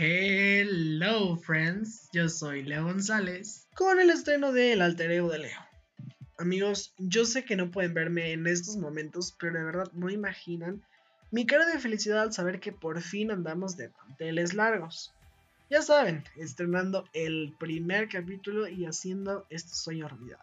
Hello friends, yo soy Leo González con el estreno de El alter ego de Leo. Amigos, yo sé que no pueden verme en estos momentos, pero de verdad no imaginan mi cara de felicidad al saber que por fin andamos de manteles largos. Ya saben, estrenando el primer capítulo y haciendo este sueño realidad.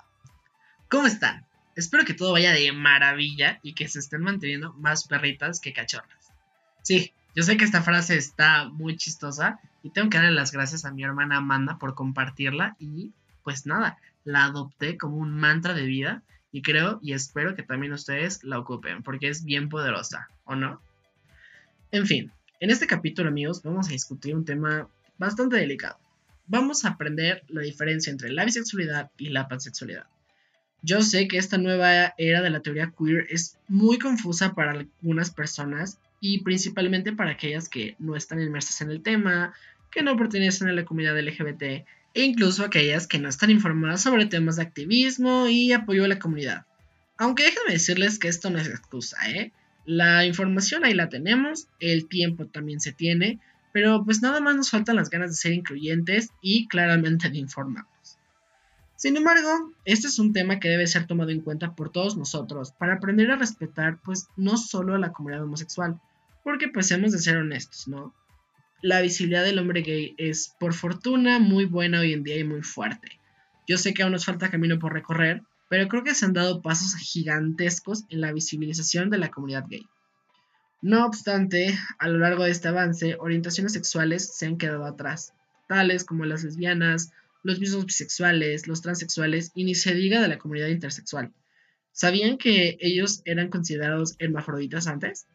¿Cómo están? Espero que todo vaya de maravilla y que se estén manteniendo más perritas que cachorras. Sí, yo sé que esta frase está muy chistosa y tengo que darle las gracias a mi hermana Amanda por compartirla y pues nada, la adopté como un mantra de vida y creo y espero que también ustedes la ocupen porque es bien poderosa, ¿o no? En fin, en este capítulo amigos vamos a discutir un tema bastante delicado. Vamos a aprender la diferencia entre la bisexualidad y la pansexualidad. Yo sé que esta nueva era de la teoría queer es muy confusa para algunas personas y principalmente para aquellas que no están inmersas en el tema, que no pertenecen a la comunidad LGBT e incluso aquellas que no están informadas sobre temas de activismo y apoyo a la comunidad. Aunque déjenme decirles que esto no es excusa, ¿eh? La información ahí la tenemos, el tiempo también se tiene, pero pues nada más nos faltan las ganas de ser incluyentes y claramente de informarnos. Sin embargo, este es un tema que debe ser tomado en cuenta por todos nosotros para aprender a respetar pues no solo a la comunidad homosexual, porque pues hemos de ser honestos, ¿no? La visibilidad del hombre gay es por fortuna muy buena hoy en día y muy fuerte. Yo sé que aún nos falta camino por recorrer, pero creo que se han dado pasos gigantescos en la visibilización de la comunidad gay. No obstante, a lo largo de este avance, orientaciones sexuales se han quedado atrás, tales como las lesbianas, los mismos bisexuales, los transexuales y ni se diga de la comunidad intersexual. ¿Sabían que ellos eran considerados hermafroditas antes?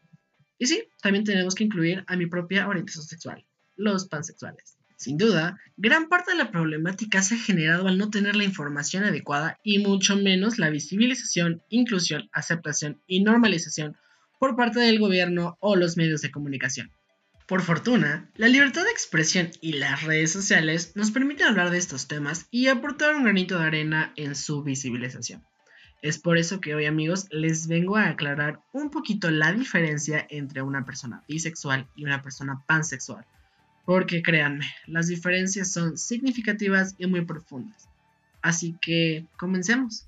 Y sí, también tenemos que incluir a mi propia orientación sexual, los pansexuales. Sin duda, gran parte de la problemática se ha generado al no tener la información adecuada y mucho menos la visibilización, inclusión, aceptación y normalización por parte del gobierno o los medios de comunicación. Por fortuna, la libertad de expresión y las redes sociales nos permiten hablar de estos temas y aportar un granito de arena en su visibilización. Es por eso que hoy amigos les vengo a aclarar un poquito la diferencia entre una persona bisexual y una persona pansexual. Porque créanme, las diferencias son significativas y muy profundas. Así que comencemos.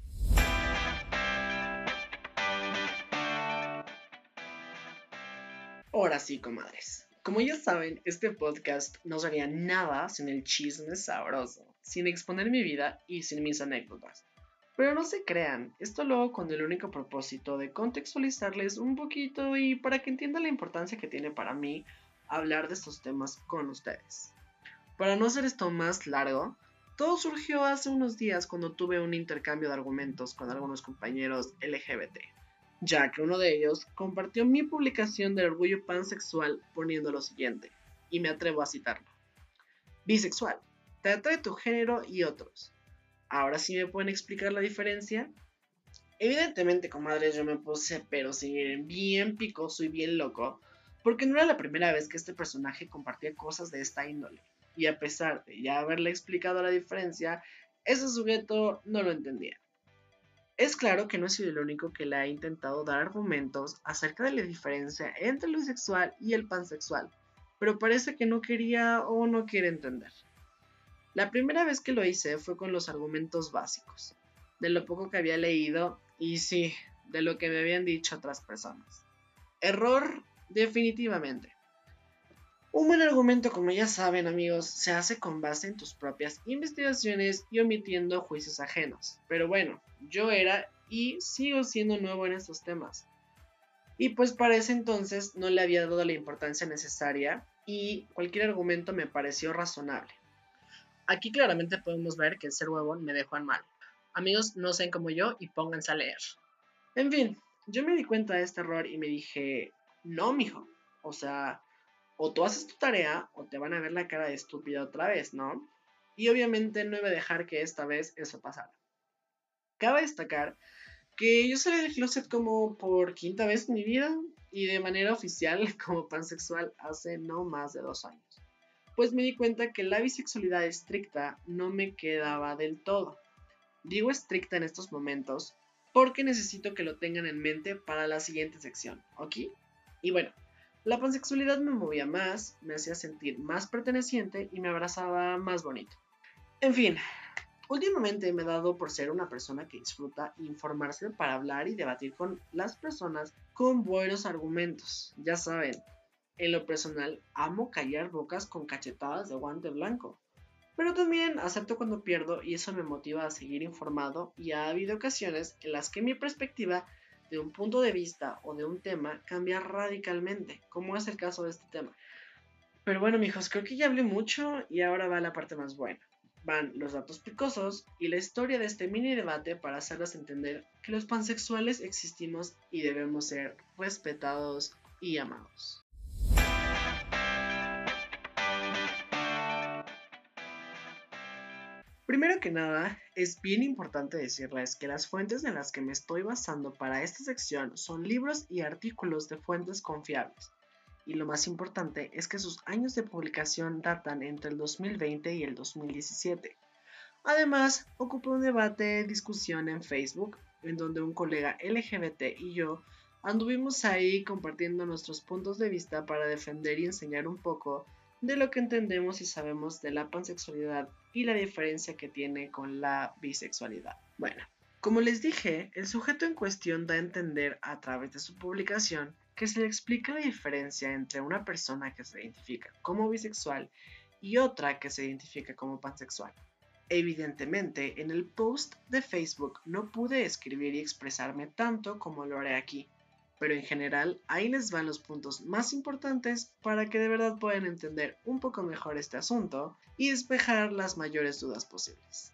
Ahora sí, comadres. Como ya saben, este podcast no sería nada sin el chisme sabroso, sin exponer mi vida y sin mis anécdotas. Pero no se crean, esto lo hago con el único propósito de contextualizarles un poquito y para que entiendan la importancia que tiene para mí hablar de estos temas con ustedes. Para no hacer esto más largo, todo surgió hace unos días cuando tuve un intercambio de argumentos con algunos compañeros LGBT, ya que uno de ellos compartió mi publicación del orgullo pansexual poniendo lo siguiente, y me atrevo a citarlo. Bisexual, te atrae tu género y otros Ahora sí me pueden explicar la diferencia. Evidentemente, comadres, yo me puse, pero sí, bien picoso y bien loco, porque no era la primera vez que este personaje compartía cosas de esta índole. Y a pesar de ya haberle explicado la diferencia, ese sujeto no lo entendía. Es claro que no he sido el único que le ha intentado dar argumentos acerca de la diferencia entre el bisexual y el pansexual, pero parece que no quería o no quiere entender. La primera vez que lo hice fue con los argumentos básicos, de lo poco que había leído y sí, de lo que me habían dicho otras personas. Error, definitivamente. Un buen argumento, como ya saben amigos, se hace con base en tus propias investigaciones y omitiendo juicios ajenos. Pero bueno, yo era y sigo siendo nuevo en estos temas. Y pues para ese entonces no le había dado la importancia necesaria y cualquier argumento me pareció razonable. Aquí claramente podemos ver que el ser huevón me dejó en mal. Amigos, no sean como yo y pónganse a leer. En fin, yo me di cuenta de este error y me dije, no, mijo. O sea, o tú haces tu tarea o te van a ver la cara de estúpida otra vez, ¿no? Y obviamente no iba a dejar que esta vez eso pasara. Cabe destacar que yo salí del closet como por quinta vez en mi vida y de manera oficial como pansexual hace no más de dos años pues me di cuenta que la bisexualidad estricta no me quedaba del todo. Digo estricta en estos momentos porque necesito que lo tengan en mente para la siguiente sección, ¿ok? Y bueno, La pansexualidad me movía más, me hacía sentir más perteneciente y me abrazaba más bonito. En fin, últimamente me he dado por ser una persona que disfruta informarse para hablar y debatir con las personas con buenos argumentos. Ya saben, en lo personal amo callar bocas con cachetadas de guante blanco. Pero también acepto cuando pierdo y eso me motiva a seguir informado y ha habido ocasiones en las que mi perspectiva de un punto de vista o de un tema cambia radicalmente, como es el caso de este tema. Pero bueno, mijos, creo que ya hablé mucho y ahora va la parte más buena. Van los datos picosos y la historia de este mini debate para hacerles entender que los pansexuales existimos y debemos ser respetados y amados. Primero que nada, es bien importante decirles que las fuentes en las que me estoy basando para esta sección son libros y artículos de fuentes confiables. Y lo más importante es que sus años de publicación datan entre el 2020 y el 2017. Además, ocupé un debate, discusión en Facebook, en donde un colega LGBT y yo anduvimos ahí compartiendo nuestros puntos de vista para defender y enseñar un poco de lo que entendemos y sabemos de la pansexualidad y la diferencia que tiene con la bisexualidad. Bueno, como les dije, el sujeto en cuestión da a entender a través de su publicación que se le explica la diferencia entre una persona que se identifica como bisexual y otra que se identifica como pansexual. Evidentemente, en el post de Facebook no pude escribir y expresarme tanto como lo haré aquí, pero en general ahí les van los puntos más importantes para que de verdad puedan entender un poco mejor este asunto y despejar las mayores dudas posibles.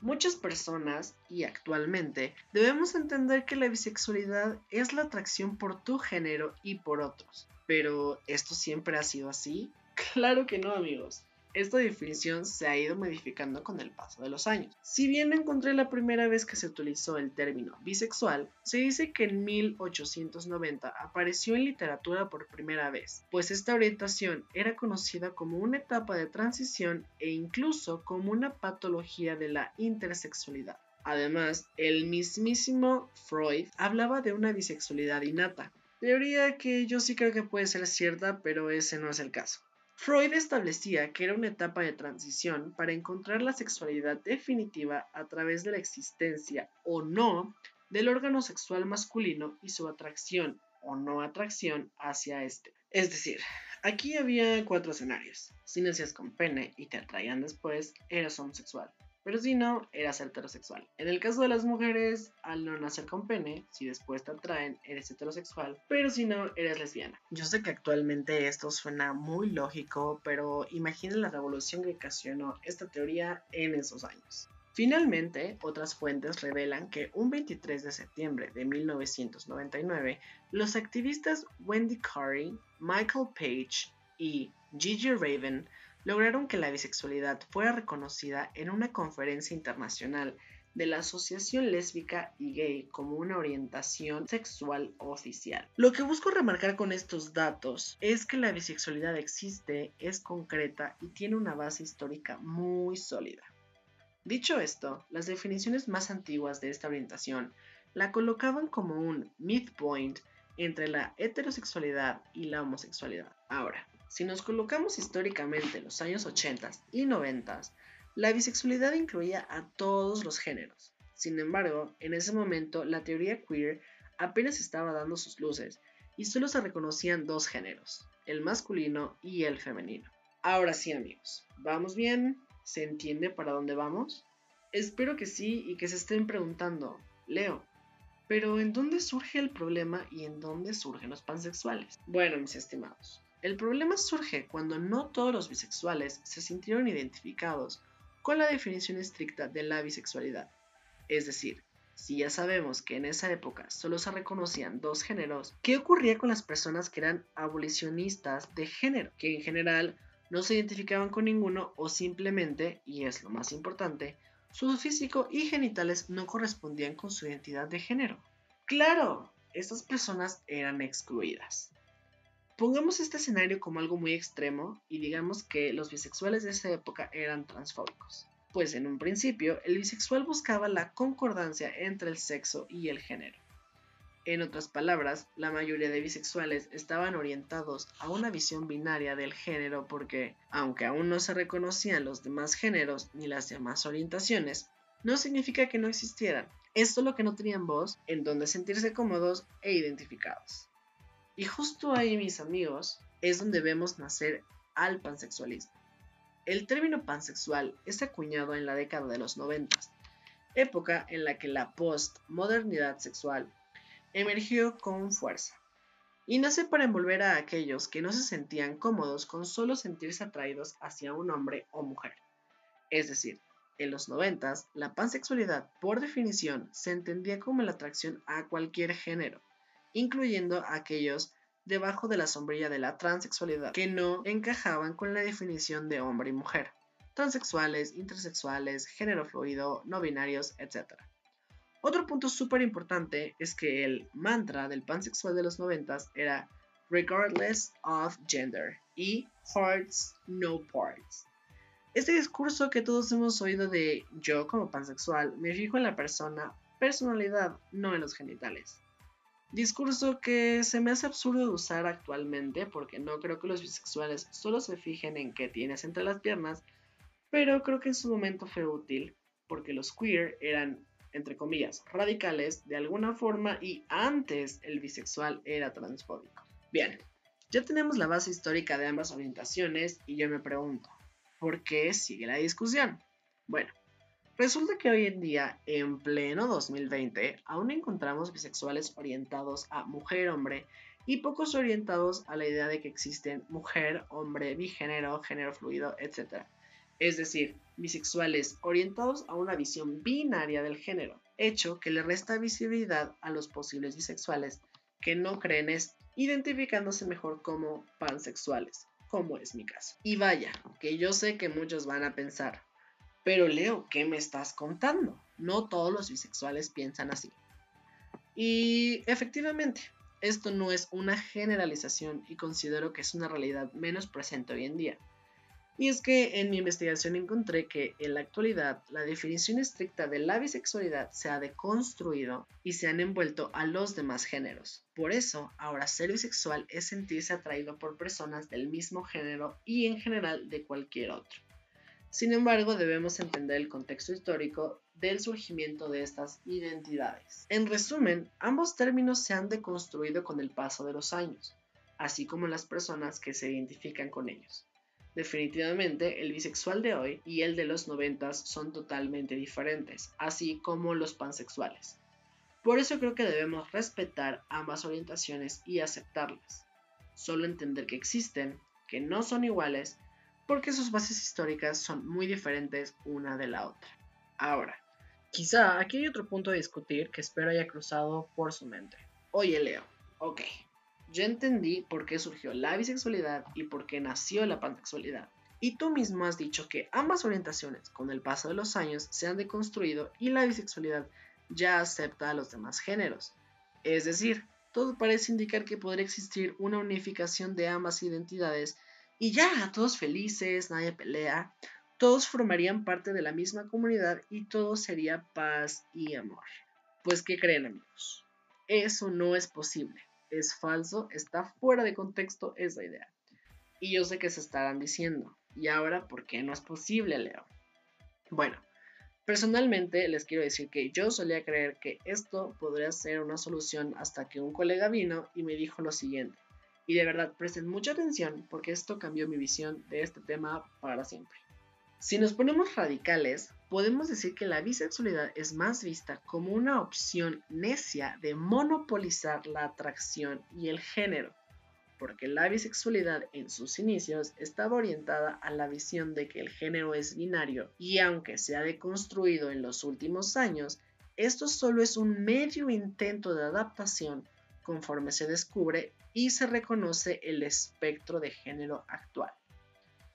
Muchas personas, y actualmente, debemos entender que la bisexualidad es la atracción por tu género y por otros. Pero, ¿esto siempre ha sido así? Claro que no, amigos esta definición se ha ido modificando con el paso de los años. Si bien encontré la primera vez que se utilizó el término bisexual, se dice que en 1890 apareció en literatura por primera vez, pues esta orientación era conocida como una etapa de transición e incluso como una patología de la intersexualidad. Además, el mismísimo Freud hablaba de una bisexualidad innata, teoría que yo sí creo que puede ser cierta, pero ese no es el caso. Freud establecía que era una etapa de transición para encontrar la sexualidad definitiva a través de la existencia o no del órgano sexual masculino y su atracción o no atracción hacia este. Es decir, aquí había cuatro escenarios. Si nacías con pene y te atraían después, eras homosexual. Pero si no, eras heterosexual. En el caso de las mujeres, al no nacer con pene, si después te atraen, eres heterosexual. Pero si no, eres lesbiana. Yo sé que actualmente esto suena muy lógico, pero imaginen la revolución que ocasionó esta teoría en esos años. Finalmente, otras fuentes revelan que un 23 de septiembre de 1999, los activistas Wendy Curry, Michael Page y Gigi Raven lograron que la bisexualidad fuera reconocida en una conferencia internacional de la Asociación Lésbica y Gay como una orientación sexual oficial. Lo que busco remarcar con estos datos es que la bisexualidad existe, es concreta y tiene una base histórica muy sólida. Dicho esto, las definiciones más antiguas de esta orientación la colocaban como un midpoint entre la heterosexualidad y la homosexualidad. Ahora, si nos colocamos históricamente en los años 80 y 90, la bisexualidad incluía a todos los géneros. Sin embargo, en ese momento la teoría queer apenas estaba dando sus luces y solo se reconocían dos géneros, el masculino y el femenino. Ahora sí amigos, ¿vamos bien? ¿Se entiende para dónde vamos? Espero que sí y que se estén preguntando, Leo, pero ¿en dónde surge el problema y en dónde surgen los pansexuales? Bueno, mis estimados, el problema surge cuando no todos los bisexuales se sintieron identificados con la definición estricta de la bisexualidad. Es decir, si ya sabemos que en esa época solo se reconocían dos géneros, ¿qué ocurría con las personas que eran abolicionistas de género? Que en general no se identificaban con ninguno o simplemente, y es lo más importante, su físico y genitales no correspondían con su identidad de género. Claro, estas personas eran excluidas. Pongamos este escenario como algo muy extremo y digamos que los bisexuales de esa época eran transfóbicos. Pues en un principio el bisexual buscaba la concordancia entre el sexo y el género. En otras palabras, la mayoría de bisexuales estaban orientados a una visión binaria del género porque, aunque aún no se reconocían los demás géneros ni las demás orientaciones, no significa que no existieran, es solo que no tenían voz en donde sentirse cómodos e identificados. Y justo ahí, mis amigos, es donde vemos nacer al pansexualismo. El término pansexual es acuñado en la década de los 90, época en la que la postmodernidad sexual emergió con fuerza. Y nace para envolver a aquellos que no se sentían cómodos con solo sentirse atraídos hacia un hombre o mujer. Es decir, en los noventas, la pansexualidad, por definición, se entendía como la atracción a cualquier género, incluyendo aquellos debajo de la sombrilla de la transexualidad, que no encajaban con la definición de hombre y mujer, transexuales, intersexuales, género fluido, no binarios, etc. Otro punto súper importante es que el mantra del pansexual de los noventas era regardless of gender y hearts no parts. Este discurso que todos hemos oído de yo como pansexual me fijo en la persona, personalidad, no en los genitales. Discurso que se me hace absurdo de usar actualmente porque no creo que los bisexuales solo se fijen en qué tienes entre las piernas, pero creo que en su momento fue útil porque los queer eran entre comillas, radicales de alguna forma y antes el bisexual era transfóbico. Bien, ya tenemos la base histórica de ambas orientaciones y yo me pregunto, ¿por qué sigue la discusión? Bueno, resulta que hoy en día, en pleno 2020, aún encontramos bisexuales orientados a mujer-hombre y pocos orientados a la idea de que existen mujer, hombre, bigénero, género fluido, etc es decir, bisexuales orientados a una visión binaria del género, hecho que le resta visibilidad a los posibles bisexuales que no creen esto, identificándose mejor como pansexuales, como es mi caso. Y vaya, que yo sé que muchos van a pensar, pero Leo, ¿qué me estás contando? No todos los bisexuales piensan así. Y efectivamente, esto no es una generalización y considero que es una realidad menos presente hoy en día y es que en mi investigación encontré que en la actualidad la definición estricta de la bisexualidad se ha deconstruido y se han envuelto a los demás géneros. Por eso, ahora ser bisexual es sentirse atraído por personas del mismo género y en general de cualquier otro. Sin embargo, debemos entender el contexto histórico del surgimiento de estas identidades. En resumen, ambos términos se han deconstruido con el paso de los años, así como las personas que se identifican con ellos. Definitivamente, el bisexual de hoy y el de los noventas son totalmente diferentes, así como los pansexuales. Por eso creo que debemos respetar ambas orientaciones y aceptarlas. Solo entender que existen, que no son iguales, porque sus bases históricas son muy diferentes una de la otra. Ahora, quizá aquí hay otro punto a discutir que espero haya cruzado por su mente. Oye Leo, ok, yo entendí por qué surgió la bisexualidad y por qué nació la pansexualidad. Y tú mismo has dicho que ambas orientaciones, con el paso de los años, se han deconstruido y la bisexualidad ya acepta a los demás géneros. Es decir, todo parece indicar que podría existir una unificación de ambas identidades y ya, todos felices, nadie pelea, todos formarían parte de la misma comunidad y todo sería paz y amor. Pues, ¿qué creen amigos? Eso no es posible es falso, está fuera de contexto esa idea. Y yo sé que se estarán diciendo, ¿y ahora por qué no es posible, Leo? Bueno, personalmente les quiero decir que yo solía creer que esto podría ser una solución hasta que un colega vino y me dijo lo siguiente. Y de verdad presten mucha atención porque esto cambió mi visión de este tema para siempre. Si nos ponemos radicales, podemos decir que la bisexualidad es más vista como una opción necia de monopolizar la atracción y el género, porque la bisexualidad en sus inicios estaba orientada a la visión de que el género es binario y aunque se ha deconstruido en los últimos años, esto solo es un medio intento de adaptación conforme se descubre y se reconoce el espectro de género actual.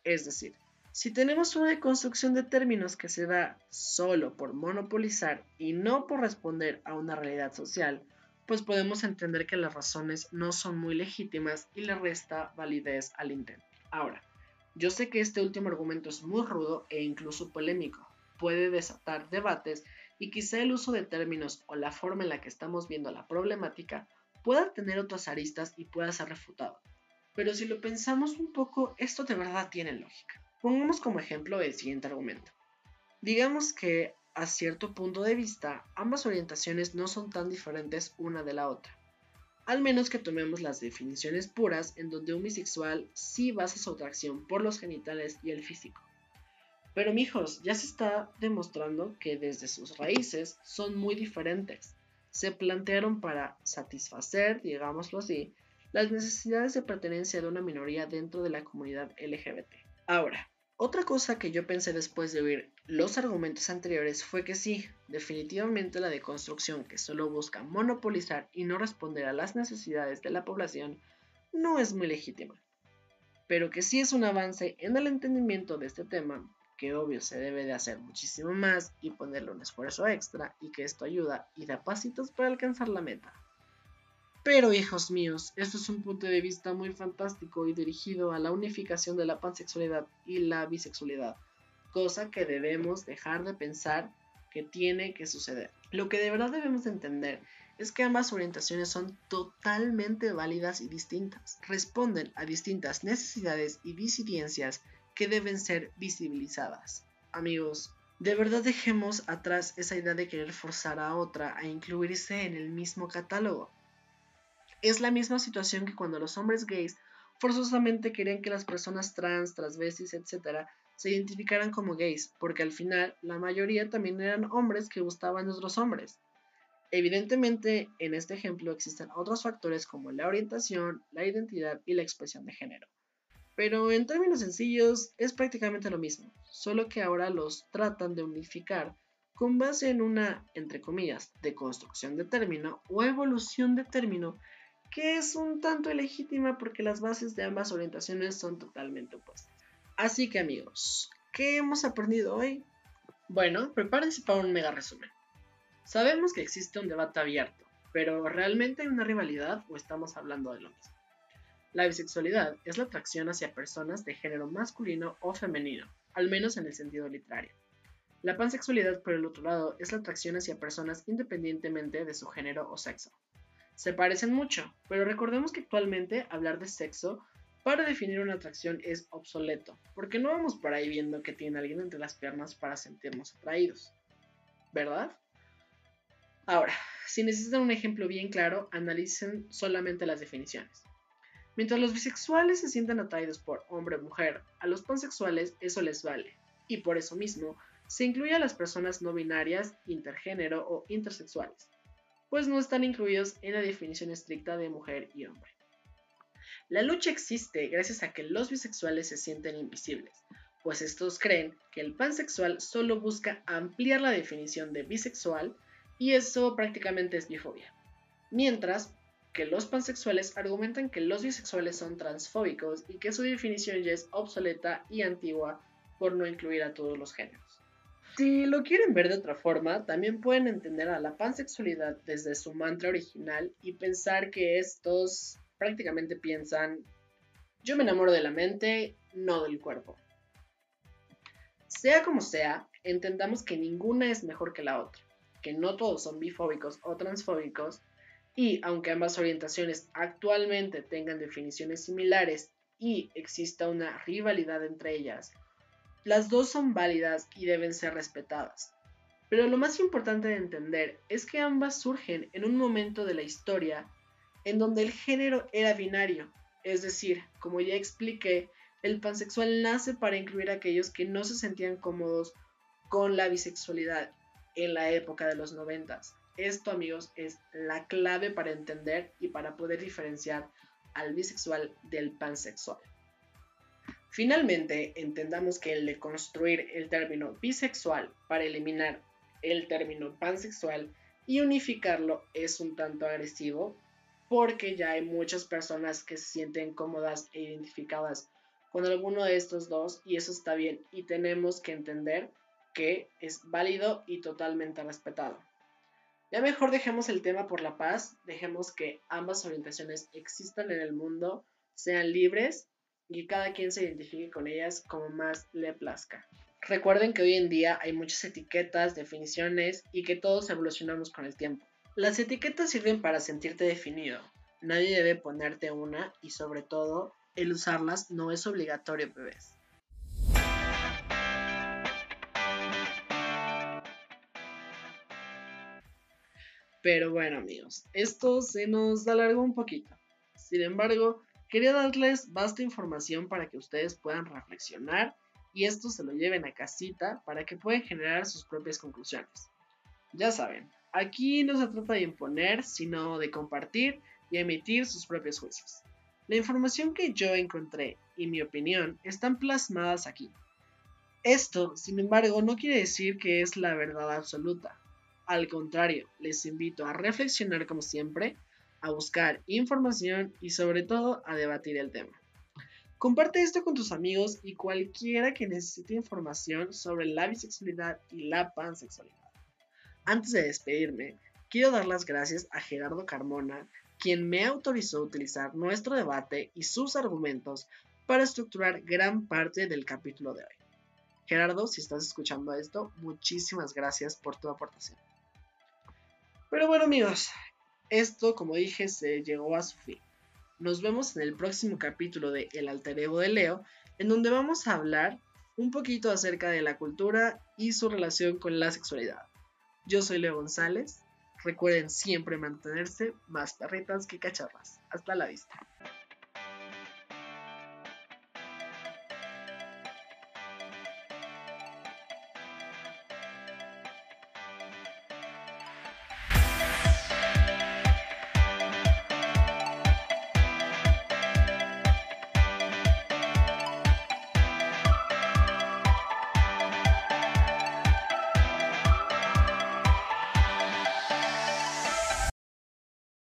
Es decir, si tenemos una deconstrucción de términos que se da solo por monopolizar y no por responder a una realidad social, pues podemos entender que las razones no son muy legítimas y le resta validez al intento. Ahora, yo sé que este último argumento es muy rudo e incluso polémico, puede desatar debates y quizá el uso de términos o la forma en la que estamos viendo la problemática pueda tener otras aristas y pueda ser refutado. Pero si lo pensamos un poco, esto de verdad tiene lógica. Pongamos como ejemplo el siguiente argumento. Digamos que a cierto punto de vista, ambas orientaciones no son tan diferentes una de la otra. Al menos que tomemos las definiciones puras en donde un bisexual sí basa su atracción por los genitales y el físico. Pero mijos, ya se está demostrando que desde sus raíces son muy diferentes. Se plantearon para satisfacer, digámoslo así, las necesidades de pertenencia de una minoría dentro de la comunidad LGBT. Ahora, otra cosa que yo pensé después de oír los argumentos anteriores fue que sí, definitivamente la deconstrucción que solo busca monopolizar y no responder a las necesidades de la población no es muy legítima. Pero que sí es un avance en el entendimiento de este tema, que obvio se debe de hacer muchísimo más y ponerle un esfuerzo extra y que esto ayuda y da pasitos para alcanzar la meta. Pero hijos míos, esto es un punto de vista muy fantástico y dirigido a la unificación de la pansexualidad y la bisexualidad, cosa que debemos dejar de pensar que tiene que suceder. Lo que de verdad debemos entender es que ambas orientaciones son totalmente válidas y distintas, responden a distintas necesidades y disidencias que deben ser visibilizadas. Amigos, de verdad dejemos atrás esa idea de querer forzar a otra a incluirse en el mismo catálogo. Es la misma situación que cuando los hombres gays forzosamente querían que las personas trans, transvestis, etc. se identificaran como gays, porque al final la mayoría también eran hombres que gustaban de otros hombres. Evidentemente, en este ejemplo existen otros factores como la orientación, la identidad y la expresión de género. Pero en términos sencillos es prácticamente lo mismo, solo que ahora los tratan de unificar con base en una, entre comillas, deconstrucción de término o evolución de término que es un tanto ilegítima porque las bases de ambas orientaciones son totalmente opuestas. Así que amigos, ¿qué hemos aprendido hoy? Bueno, prepárense para un mega resumen. Sabemos que existe un debate abierto, pero ¿realmente hay una rivalidad o estamos hablando de lo mismo? La bisexualidad es la atracción hacia personas de género masculino o femenino, al menos en el sentido literario. La pansexualidad, por el otro lado, es la atracción hacia personas independientemente de su género o sexo se parecen mucho, pero recordemos que actualmente hablar de sexo para definir una atracción es obsoleto, porque no vamos por ahí viendo que tiene alguien entre las piernas para sentirnos atraídos, ¿verdad? Ahora, si necesitan un ejemplo bien claro, analicen solamente las definiciones. Mientras los bisexuales se sienten atraídos por hombre o mujer, a los pansexuales eso les vale, y por eso mismo se incluye a las personas no binarias, intergénero o intersexuales pues no están incluidos en la definición estricta de mujer y hombre. La lucha existe gracias a que los bisexuales se sienten invisibles, pues estos creen que el pansexual solo busca ampliar la definición de bisexual y eso prácticamente es bifobia. Mientras que los pansexuales argumentan que los bisexuales son transfóbicos y que su definición ya es obsoleta y antigua por no incluir a todos los géneros. Si lo quieren ver de otra forma, también pueden entender a la pansexualidad desde su mantra original y pensar que estos prácticamente piensan, yo me enamoro de la mente, no del cuerpo. Sea como sea, entendamos que ninguna es mejor que la otra, que no todos son bifóbicos o transfóbicos, y aunque ambas orientaciones actualmente tengan definiciones similares y exista una rivalidad entre ellas, las dos son válidas y deben ser respetadas. Pero lo más importante de entender es que ambas surgen en un momento de la historia en donde el género era binario, es decir, como ya expliqué, el pansexual nace para incluir a aquellos que no se sentían cómodos con la bisexualidad en la época de los noventas. Esto, amigos, es la clave para entender y para poder diferenciar al bisexual del pansexual. Finalmente, entendamos que el de construir el término bisexual para eliminar el término pansexual y unificarlo es un tanto agresivo porque ya hay muchas personas que se sienten cómodas e identificadas con alguno de estos dos y eso está bien y tenemos que entender que es válido y totalmente respetado. Ya mejor dejemos el tema por la paz, dejemos que ambas orientaciones existan en el mundo, sean libres y cada quien se identifique con ellas como más le plazca. Recuerden que hoy en día hay muchas etiquetas, definiciones y que todos evolucionamos con el tiempo. Las etiquetas sirven para sentirte definido. Nadie debe ponerte una y sobre todo, el usarlas no es obligatorio, bebés. Pero bueno amigos, esto se nos alargó un poquito. Sin embargo, quería darles vasta información para que ustedes puedan reflexionar y esto se lo lleven a casita para que puedan generar sus propias conclusiones. Ya saben, aquí no se trata de imponer, sino de compartir y emitir sus propios juicios. La información que yo encontré y mi opinión están plasmadas aquí. Esto, sin embargo, no quiere decir que es la verdad absoluta. Al contrario, les invito a reflexionar como siempre, a buscar información y sobre todo a debatir el tema. Comparte esto con tus amigos y cualquiera que necesite información sobre la bisexualidad y la pansexualidad. Antes de despedirme, quiero dar las gracias a Gerardo Carmona, quien me autorizó utilizar nuestro debate y sus argumentos para estructurar gran parte del capítulo de hoy. Gerardo, si estás escuchando esto, muchísimas gracias por tu aportación. Pero bueno amigos, esto como dije se llegó a su fin. Nos vemos en el próximo capítulo de El alter ego de Leo, en donde vamos a hablar un poquito acerca de la cultura y su relación con la sexualidad. Yo soy Leo González. Recuerden siempre mantenerse más perritas que cacharras. Hasta la vista.